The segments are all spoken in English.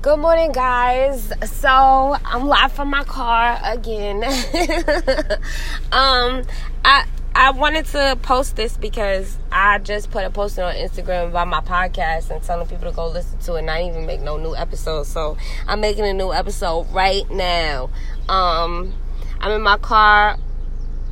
Good morning, guys. So I'm live from my car again. um, I I wanted to post this because I just put a post on Instagram about my podcast and telling people to go listen to it. And I even make no new episodes, so I'm making a new episode right now. Um, I'm in my car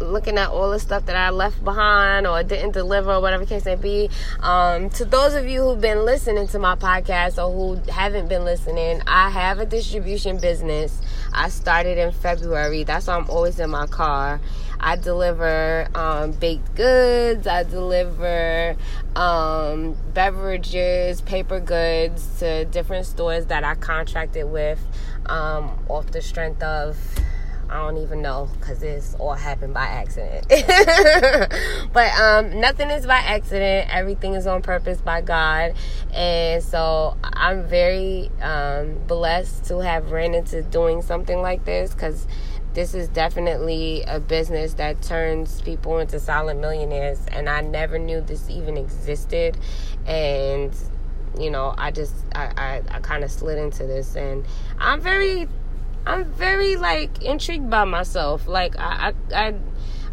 looking at all the stuff that I left behind or didn't deliver or whatever case may be. Um, to those of you who've been listening to my podcast or who haven't been listening, I have a distribution business. I started in February. That's why I'm always in my car. I deliver um, baked goods. I deliver um, beverages, paper goods to different stores that I contracted with um, off the strength of I don't even know because this all happened by accident. but um, nothing is by accident. Everything is on purpose by God. And so I'm very um, blessed to have ran into doing something like this because this is definitely a business that turns people into silent millionaires. And I never knew this even existed. And you know, I just I, I, I kind of slid into this and I'm very I'm very like intrigued by myself. Like I, I, I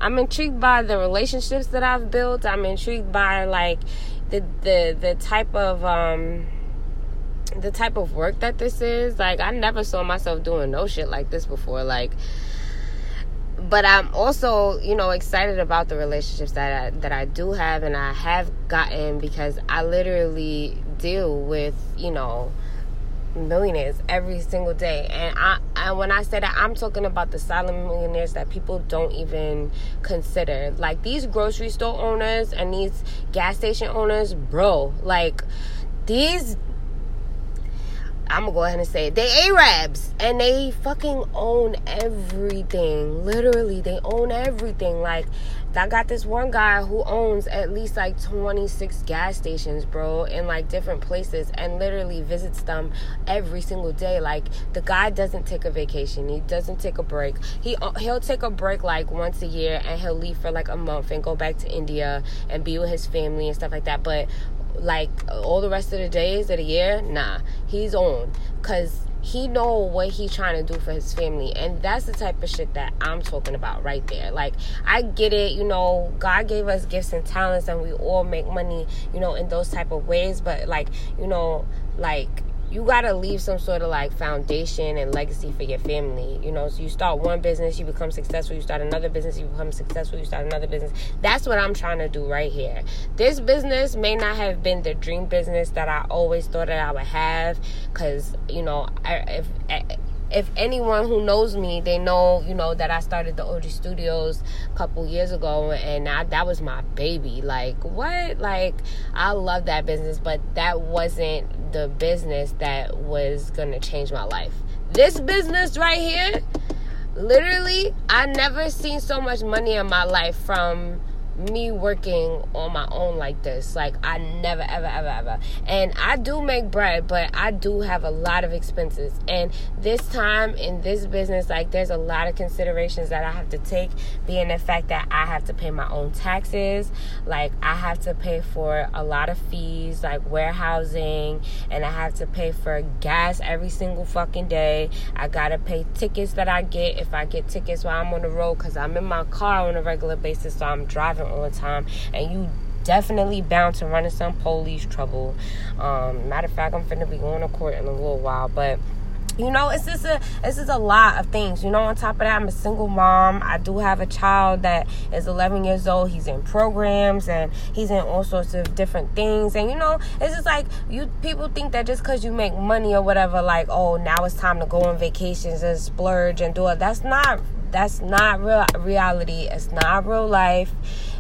I'm intrigued by the relationships that I've built. I'm intrigued by like the the the type of um the type of work that this is. Like I never saw myself doing no shit like this before. Like but I'm also, you know, excited about the relationships that I, that I do have and I have gotten because I literally deal with, you know, millionaires every single day and I, I when i say that i'm talking about the silent millionaires that people don't even consider like these grocery store owners and these gas station owners bro like these I'm gonna go ahead and say it. They Arabs and they fucking own everything. Literally, they own everything. Like, I got this one guy who owns at least like 26 gas stations, bro, in like different places and literally visits them every single day. Like, the guy doesn't take a vacation, he doesn't take a break. He uh, he'll take a break like once a year and he'll leave for like a month and go back to India and be with his family and stuff like that. But like all the rest of the days of the year nah he's on because he know what he trying to do for his family and that's the type of shit that i'm talking about right there. Like i get it you know god gave us gifts and talents and we all make money you know in those type of ways but like you know like you gotta leave some sort of like foundation and legacy for your family. You know, so you start one business, you become successful. You start another business, you become successful. You start another business. That's what I'm trying to do right here. This business may not have been the dream business that I always thought that I would have, because you know, I, if, if if anyone who knows me, they know, you know, that I started the OG Studios a couple years ago and I, that was my baby. Like, what? Like, I love that business, but that wasn't the business that was going to change my life. This business right here, literally, I never seen so much money in my life from me working on my own like this. Like I never ever ever ever. And I do make bread, but I do have a lot of expenses. And this time in this business, like there's a lot of considerations that I have to take, being the fact that I have to pay my own taxes, like I have to pay for a lot of fees like warehousing and I have to pay for gas every single fucking day. I got to pay tickets that I get if I get tickets while I'm on the road cuz I'm in my car on a regular basis so I'm driving all the time, and you definitely bound to run into some police trouble. Um, matter of fact, I'm finna be going to court in a little while, but you know it's just a it's just a lot of things. You know on top of that i'm a single mom. I do have a child that is 11 years old. He's in programs and he's in all sorts of different things. And you know it's just like you people think that just because you make money or whatever like oh now it's time to go on vacations and splurge and do it. That's not that's not real reality. It's not real life.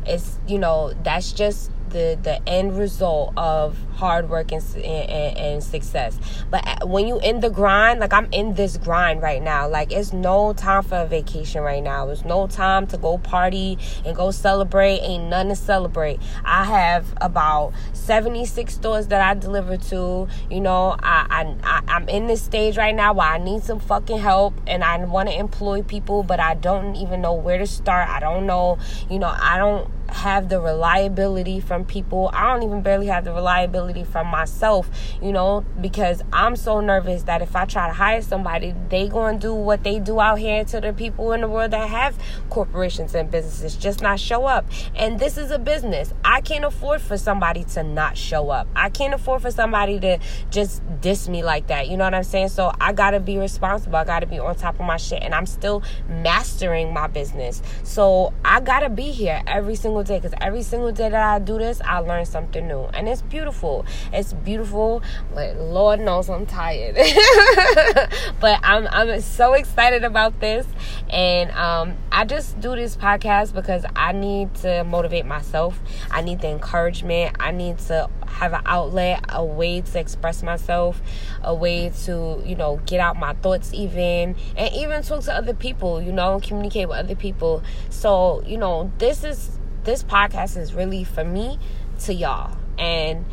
It's you know that's just the the end result of hard work and, and, and success. But uh, when you in the grind, like I'm in this grind right now. Like it's no time for a vacation right now. It's no time to go party and go celebrate. Ain't nothing to celebrate. I have about 76 stores that I deliver to. You know, I, I, I am in this stage right now where I need some fucking help and I want to employ people, but I don't even know where to start. I don't know. You know, I don't have the reliability from people. I don't even barely have the reliability from myself, you know, because I'm so nervous that if I try to hire somebody, they going to do what they do out here to the people in the world that have corporations and businesses, just not show up. And this is a business. I can't afford for somebody to not show up. I can't afford for somebody to just diss me like that. You know what I'm saying? So I got to be responsible. I got to be on top of my shit and I'm still mastering my business. So I got to be here every single day because every single day that I do this, I learn something new. And it's beautiful. It's beautiful, but Lord knows I'm tired. but I'm I'm so excited about this and um, I just do this podcast because I need to motivate myself. I need the encouragement. I need to have an outlet, a way to express myself, a way to, you know, get out my thoughts even and even talk to other people, you know, communicate with other people. So, you know, this is this podcast is really for me to y'all. And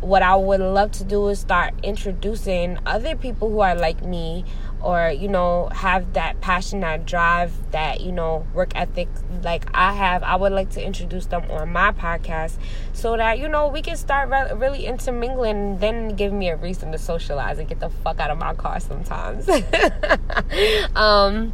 what I would love to do is start introducing other people who are like me or you know have that passion that drive that you know work ethic like i have i would like to introduce them on my podcast so that you know we can start re- really intermingling and then give me a reason to socialize and get the fuck out of my car sometimes um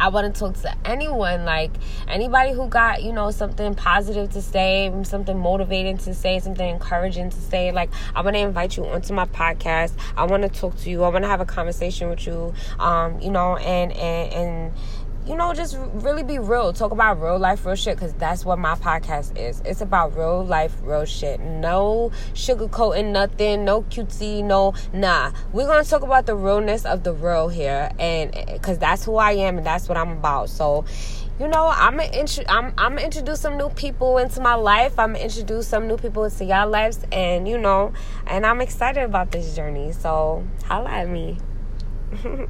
I want to talk to anyone, like anybody who got, you know, something positive to say, something motivating to say, something encouraging to say. Like, I want to invite you onto my podcast. I want to talk to you. I want to have a conversation with you, um, you know, and, and, and, you know, just really be real. Talk about real life, real shit, because that's what my podcast is. It's about real life, real shit. No sugarcoating nothing, no cutesy, no, nah. We're going to talk about the realness of the real here, and because that's who I am and that's what I'm about. So, you know, I'm gonna intro- I'm I'm gonna introduce some new people into my life. I'm gonna introduce some new people into y'all lives, and you know, and I'm excited about this journey. So, holla at me.